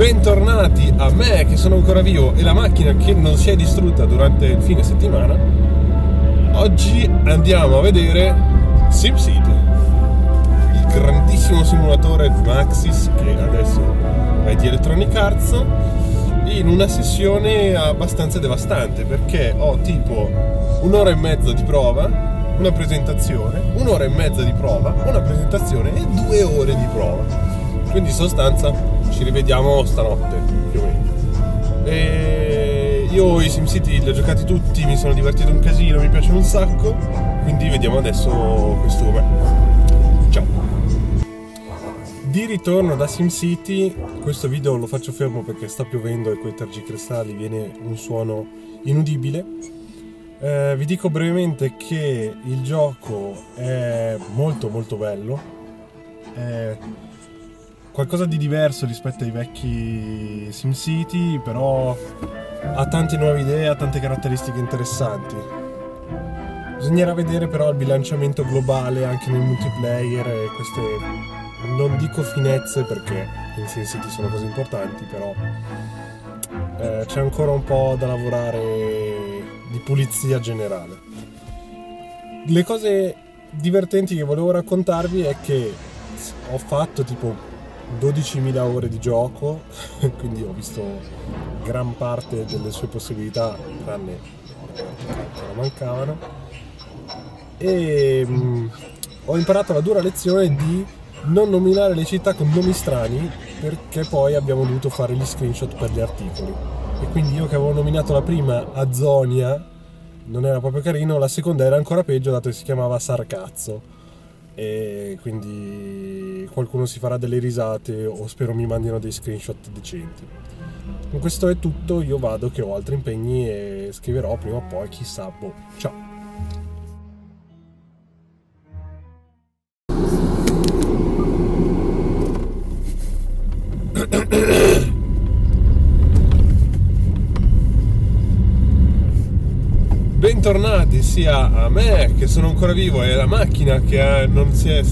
bentornati a me che sono ancora vivo e la macchina che non si è distrutta durante il fine settimana. Oggi andiamo a vedere SimCity, il grandissimo simulatore Maxis che adesso è di Electronic Arts in una sessione abbastanza devastante perché ho tipo un'ora e mezza di prova, una presentazione, un'ora e mezza di prova, una presentazione e due ore di prova. Quindi in sostanza ci rivediamo stanotte più o meno. E io i SimCity li ho giocati tutti, mi sono divertito un casino, mi piacciono un sacco, quindi vediamo adesso questo com'è. Ciao! Di ritorno da SimCity, questo video lo faccio fermo perché sta piovendo e con i tergicristali viene un suono inudibile. Eh, vi dico brevemente che il gioco è molto molto bello. È qualcosa di diverso rispetto ai vecchi SimCity, però ha tante nuove idee, ha tante caratteristiche interessanti. Bisognerà vedere però il bilanciamento globale anche nel multiplayer e queste non dico finezze perché in SimCity sono cose importanti, però eh, c'è ancora un po' da lavorare di pulizia generale. Le cose divertenti che volevo raccontarvi è che ho fatto tipo 12.000 ore di gioco, quindi ho visto gran parte delle sue possibilità, tranne che mancavano. E mh, mm, ho imparato la dura lezione di non nominare le città con nomi strani perché poi abbiamo dovuto fare gli screenshot per gli articoli. E quindi io che avevo nominato la prima Azonia non era proprio carino, la seconda era ancora peggio dato che si chiamava Sarcazzo e quindi qualcuno si farà delle risate o spero mi mandino dei screenshot decenti. Con questo è tutto, io vado che ho altri impegni e scriverò prima o poi, chissà, boh, ciao. Bentornati sia a me che sono ancora vivo e alla macchina che non si è